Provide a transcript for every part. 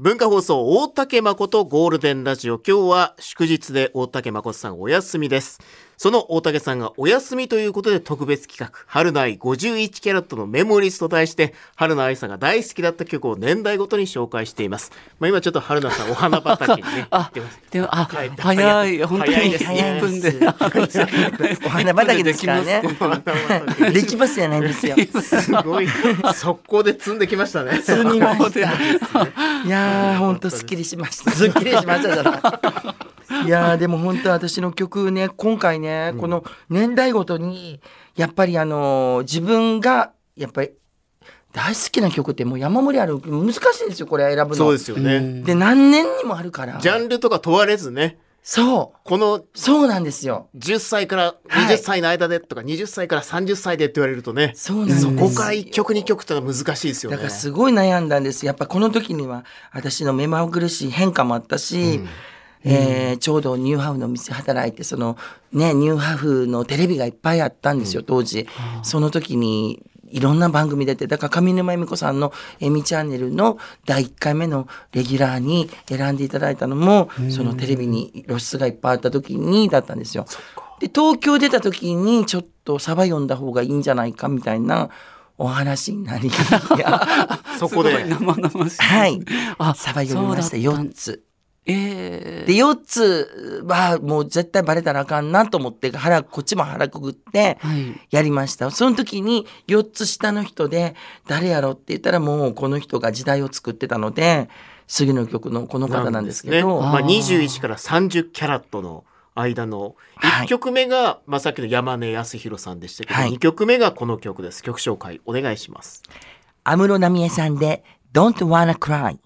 文化放送大竹誠ゴールデンラジオ。今日は祝日で大竹誠さんお休みです。その大竹さんがお休みということで特別企画春の愛51キャラットのメモリスと題して春菜愛さんが大好きだった曲を年代ごとに紹介していままあ今ちょっと春菜さんお花畑にね あでもあ早い本当に1分で お花畑ですからね。できますじゃないですよ。すごい。速攻で積んできましたね。積みました。いやー本当すっきりしました。すっきりしましたじゃないいやでも本当私の曲ね今回ね、うん、この年代ごとにやっぱりあの自分がやっぱり大好きな曲ってもう山盛りある難しいんですよこれ選ぶの。そうですよね。で何年にもあるから。ジャンルとか問われずね。そう。このそうなんですよ。10歳から20歳の間でとか、はい、20歳から30歳でって言われるとねそうなんです。そこから1曲2曲ってのは難しいですよね。だからすごい悩んだんです。やっぱこの時には私の目まぐるしい変化もあったし、うんえー、ちょうどニューハーフの店働いてそのねニューハーフのテレビがいっぱいあったんですよ、当時。その時にいろんな番組出てだから上沼恵美子さんの「えみチャンネル」の第1回目のレギュラーに選んでいただいたのもそのテレビに露出がいっぱいあった時にだったんですよ。で東京出た時にちょっとサバ読んだ方がいいんじゃないかみたいなお話になり そこで。生々しい。はい。あサバ読みました。4つ。えー、で4つはもう絶対バレたらあかんなと思って腹こっちも腹くぐってやりました、はい、その時に4つ下の人で誰やろって言ったらもうこの人が時代を作ってたので次の曲のこの方なんですけど、ね、まあ、21から30キャラットの間の1曲目が、はい、まあ、さっきの山根康弘さんでしたけど、はい、2曲目がこの曲です。曲紹介お願いします。安室奈美恵さんで「Don't Wanna Cry」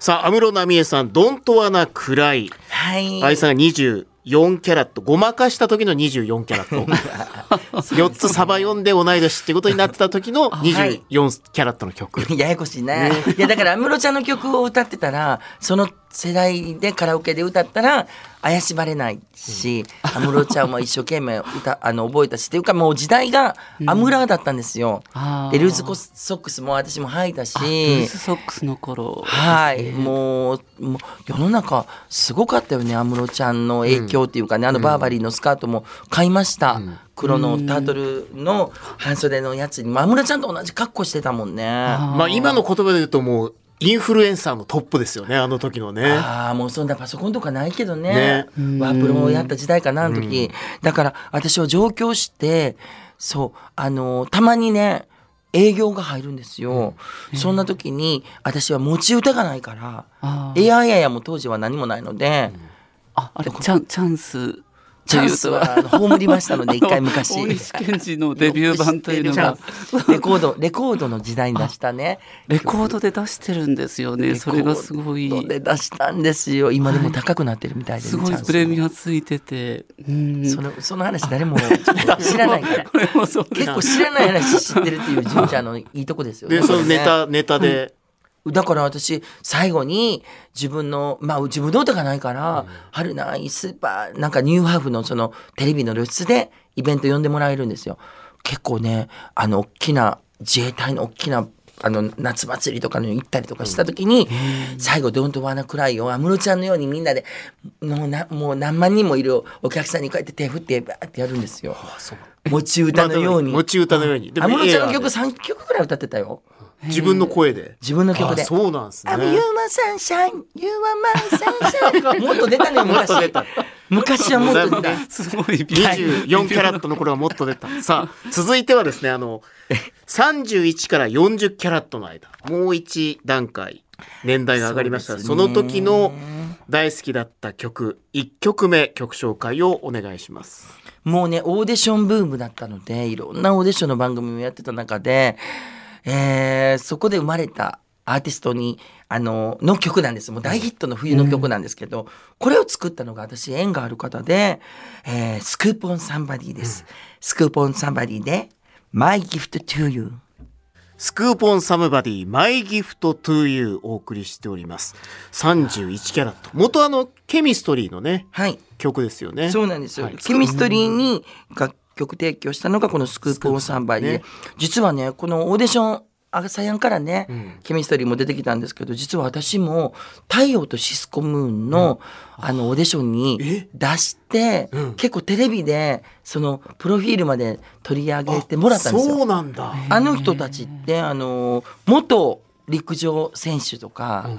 さあ、安室奈美恵さん、ドントワナクライ。はい。愛さんが24キャラット。ごまかした時の24キャラット。4つサバ読んで同い年ってことになってた時の 24キャラットの曲。ややこしいね。いや、だから安室ちゃんの曲を歌ってたら、その世代でカラオケで歌ったら怪しまれないし安室、うん、ちゃんも一生懸命 歌あの覚えたしっていうかもう時代がアムラーだったんですよ。うん、でルーズソックスも私も履いたしルーズソックスの頃、はい、もうもう世の中すごかったよね安室ちゃんの影響っていうかね、うん、あのバーバリーのスカートも買いました。黒のタートルの半袖のやつに。安室ちゃんと同じ格好してたもんね。まあ今の言葉で言うともうインフルエンサーのトップですよねあの時のね。ああもうそんなパソコンとかないけどね。ね。ワープロをやった時代かなあの時。だから私は上京してそうあのたまにね営業が入るんですよ、うん、そんな時に私は持ち歌がないからエアエアやも当時は何もないので、うん、ああれチャンチャンスチャンスは 葬りましたので一回昔。大石健二のデビュー版というのが。レコードレコードの時代に出したね。レコードで出してるんですよね。それがすごいレコードで出したんですよ。今でも高くなってるみたいで、ね、すごいプレミアついてて。そのその話誰も知らないから。結構知らない話知ってるっていう純ちゃんのいいとこですよね。でそのネタネタで、だから私最後に自分のまあ自分の歌がないから、うん、春ないスーパーなんかニューハーフのそのテレビの露出でイベント呼んでもらえるんですよ。結構ねあの大きな自衛隊の大きなあの夏祭りとかに行ったりとかした時に、うん、最後「ドントワナクライ」を安室ちゃんのようにみんなでもうなもう何万人もいるお客さんにこうやって手振ってバーってやるんですよ。持ち歌のように。持ち歌のように。安室ちゃんの曲3曲ぐらい歌ってたよ。自分の声で。自分の曲で。そうなんですね。I'm you my sunshine, you are my sunshine. もっと出たね、昔。昔はもっと出た。すごい。24キャラットの頃はもっと出た。さあ、続いてはですね、あの、31から40キャラットの間、もう一段階、年代が上がりました。そ,、の時の大好きだった曲、1曲目、曲紹介をお願いします。もうね、オーディションブームだったので、いろんなオーディションの番組もやってた中で、えー、そこで生まれたアーティストに、あの、の曲なんです。もう大ヒットの冬の曲なんですけど、うん、これを作ったのが私縁がある方で、えー、 Skoop On Somebody です。うん、 Skoop On Somebody で、My Gift to You。 Skoop On Somebody、My Gift to You お送りしております。31キャラット。元あの、ケミストリーのね、はい、曲ですよね。そうなんですよ。はい、ケミストリーに楽曲提供したのがこの Skoop On Somebody で、ね、実はねこのオーディション ASAYAN からね、ケミストリーも出てきたんですけど実は私も「太陽とシスコムーンの」あのオーディションに出して、うん。結構テレビでそのプロフィールまで取り上げてもらったんですよ。そうなんだ。あの人たちってあの元陸上選手とか、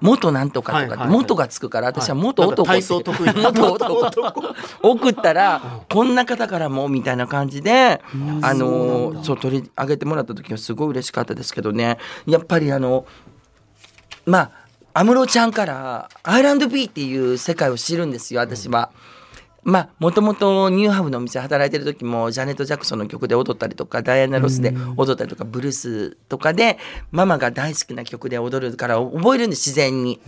元なんとかとかって元がつくから私は元男って。体操得意。な元男。送ったら こんな方からもみたいな感じであのそう取り上げてもらった時はすごい嬉しかったですけどね。やっぱりあのまあ安室ちゃんから「アイランド B」っていう世界を知るんですよ私は。まあもともとニューハーフのお店で働いてる時もジャネット・ジャクソンの曲で踊ったりとかダイアナ・ロスで踊ったりとかブルースとかでママが大好きな曲で踊るから覚えるんです自然に。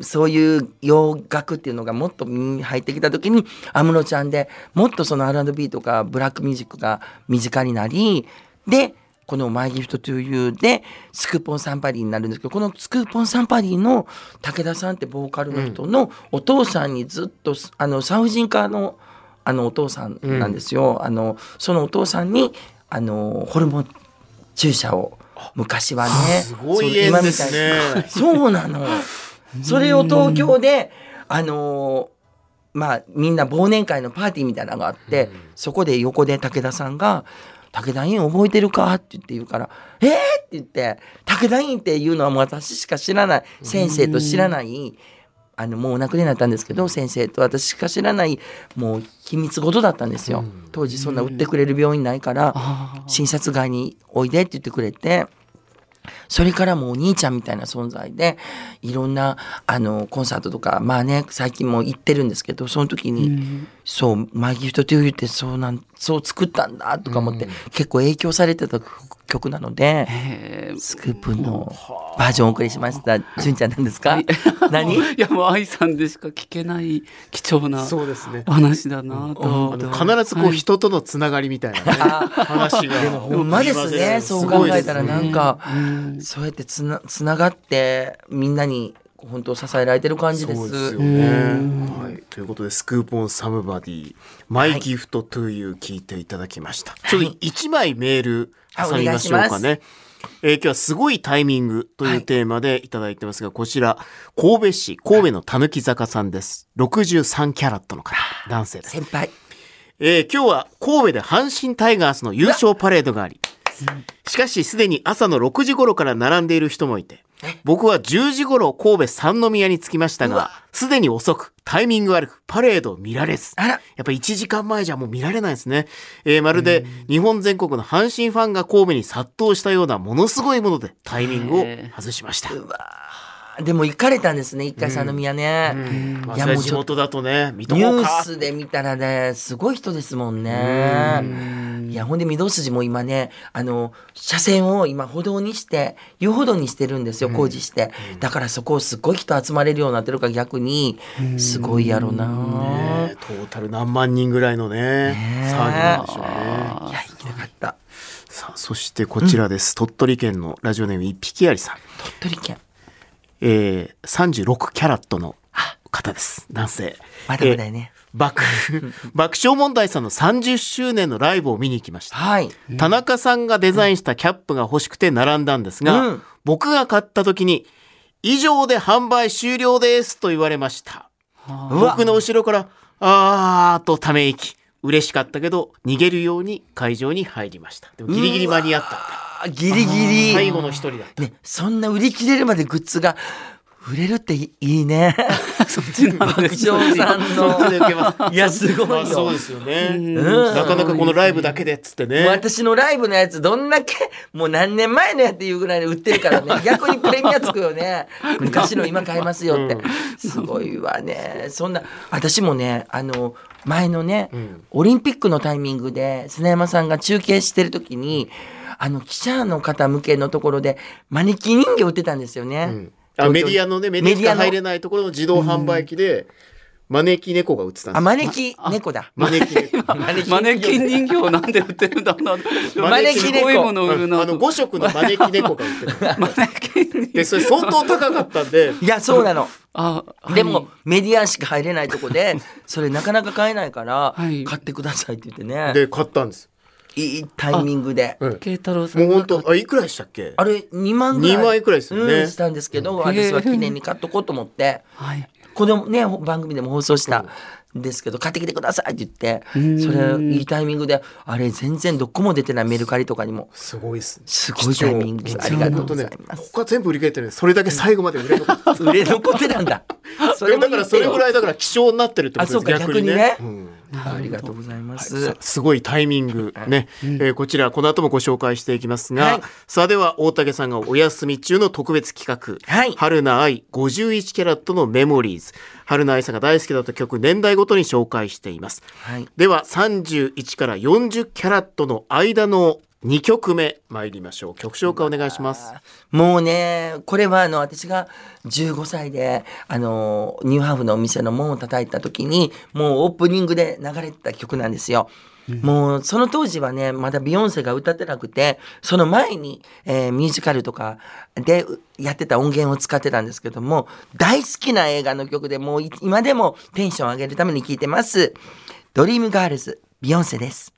そういう洋楽っていうのがもっと入ってきた時に安室ちゃんでもっとその R&B とかブラックミュージックが身近になりでこの「マイギフトトゥーユーでスクーポンサンパリーになるんですけどこのスクーポンサンパリーの武田さんってボーカルの人のお父さんにずっとあの産婦人科のあのお父さんなんですよ。あのそのお父さんにあのホルモン注射を昔はねすごい縁ですねそう今みたいなそうなの。それを東京で、あのーまあみんな忘年会のパーティーみたいなのがあって、そこで横で武田さんが「武田院覚えてるか?」って言って言うから「えー!」って言って「武田院っていうのはもう私しか知らない。先生と知らない。あのもうお亡くなりになったんですけど先生と私しか知らないもう秘密事だったんですよ。当時そんな売ってくれる病院ないから診察外においでって言ってくれてそれからもうお兄ちゃんみたいな存在でいろんなあのコンサートとかまあね最近も行ってるんですけどその時に、そう「マイギフト・トゥ・ユー」ってそうなんそう作ったんだとか思って、結構影響されてた曲なのでスクープのバージョンをお送りしました。純ちゃんなんですか？何？いやもう愛さんでしか聞けない貴重なそうですね。お話だなと。思ってあの必ずこう人とのつながりみたいなね、話が。でもほんまですね。そう考えたらなんか、うん。そうやってつなつながってみんなに本当支えられてる感じです。ですよね。はい、ということで、 Skoop On Somebody、My Gift to You 聞いていただきました。ちょっと一枚メール挟みましょうかね。えー今日はすごいタイミングというテーマでいただいてますが、こちら、神戸市、神戸のたぬき坂さんです。63キャラットの方、男性です。先輩えー今日は神戸で阪神タイガースの優勝パレードがあり、しかしすでに朝の6時頃から並んでいる人もいて、僕は10時頃神戸三宮に着きましたが、すでに遅く、タイミング悪く、パレードを見られず、あら。やっぱ1時間前じゃもう見られないですね。えーまるで日本全国の阪神ファンが神戸に殺到したようなものすごいものでタイミングを外しました。でも行かれたんですね一回三宮。ね、まあ、いやそれもう地元だとね、見とニュー。スで見たらねすごい人ですもんね。いやほんで御堂筋も今ねあの車線を今歩道にして遊歩道にしてるんですよ工事して、だからそこをすごい人集まれるようになってるから逆にすごいやろな、ねトータル何万人ぐらいのね、ね騒ぎなんでしょうね。いや行きたかった。さあ、そしてこちらです。鳥取県のラジオネーム一匹ありさん。鳥取県。えー、36キャラットの方です。男性。まだまだやねえー爆、爆笑問題さんの30周年のライブを見に行きました。はい田中さんがデザインしたキャップが欲しくて並んだんですが、うん僕が買った時に、以上で販売終了ですと言われました。僕の後ろから、あーとため息。嬉しかったけど、逃げるように会場に入りました。でもギリギリ間に合ったんだ。あギリギリ最後の一人だった。ね、そんな売り切れるまでグッズが売れるっていいね。そっちなん爆です笑さんの。いや、すごいよ。まあそうで。すよね。ん。なかなかこのライブだけでっつってね。私のライブのやつどんだけもう何年前のやっていうぐらいで売ってるからね。逆にプレミアつくよね。昔の今買えますよって、すごいわね。そんな私もねあの前のね、ん。オリンピックのタイミングで砂山さんが中継してる時にあの記者の方向けのところでマネキン人形売ってたんですよね、うんあメディアのね、メディアしか入れないところの自動販売機で、招き猫が売ってたんですあ招き猫だ。招き。猫。マネキン人形なんで売ってるんだ。ろうな招き猫。すごいもの売るなあの5色の招き猫が売ってた。マネキン人形。で、それ相当高かったんで、いやそうなの。あはい。でも、メディアしか入れないとこでそれなかなか買えないから、はい。買ってくださいって言ってね。で、買ったんです。いいタイミングで。うん慶太郎さんもう本当あいくらでしたっけ？あれ2万ぐらい。2万円くらいですよね。うん、したんですけど、私は記念に買っとこうと思って、はい。このね番組でも放送したん。ですけど、買ってきてくださいって言ってそれいいタイミングであれ全然どこも出てないメルカリとかにもすごいですね。すごいタイミングですありがとうございます。す他全部売り切れてるそれだけ最後まで売れ残って 売れ残ってたんだ。そ でもだからそれぐいらいだから希少になってるってことですあそうか逆にね。うんありがとうございます、さすごいタイミングね、えーこちらこの後もご紹介していきますが、はい。さあでは大竹さんがお休み中の特別企画、はい。春菜愛51キャラットのメモリーズ。春菜愛さんが大好きだった曲年代ごとに紹介しています。はい。では31から40キャラットの間の2曲目参りましょう曲紹介お願いしますもうねこれはあの私が15歳であのニューハーフのお店の門を叩いた時にもうオープニングで流れてた曲なんですよ。もうその当時はねまだビヨンセが歌ってなくてその前に、えーミュージカルとかでやってた音源を使ってたんですけども大好きな映画の曲でもうい今でもテンション上げるために聴いてます。ドリームガールズビヨンセです。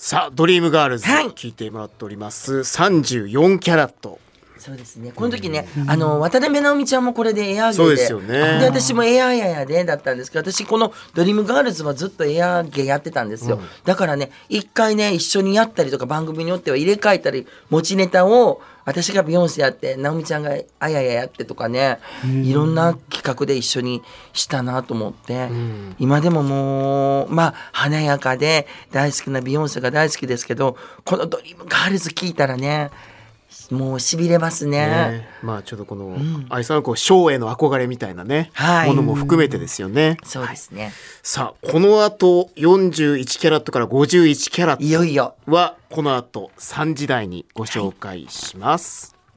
さあドリームガールズはい。聞いてもらっております。34キャラットそうですね。この時ね、あの渡辺直美ちゃんもこれでエアーゲで、そうですよね。で私もエアーあややで。だったんですけど、私このドリームガールズはずっとエアー芸やってたんですよ。だからね、一回ね一緒にやったりとか番組によっては入れ替えたり持ちネタを私がビヨンセやって直美ちゃんがあやややってとかね、いろんな企画で一緒にしたなと思って、今でももうまあ華やかで大好きなビヨンセが大好きですけど、このドリームガールズ聞いたらね。もう痺れますね。ね、まあちょっとこの愛さんのこうショーへの憧れみたいなね、はいものも含めてですよね。そうですね。さあこの後41キャラットから51キャラッいよいよ。トはこの後3時台にご紹介します。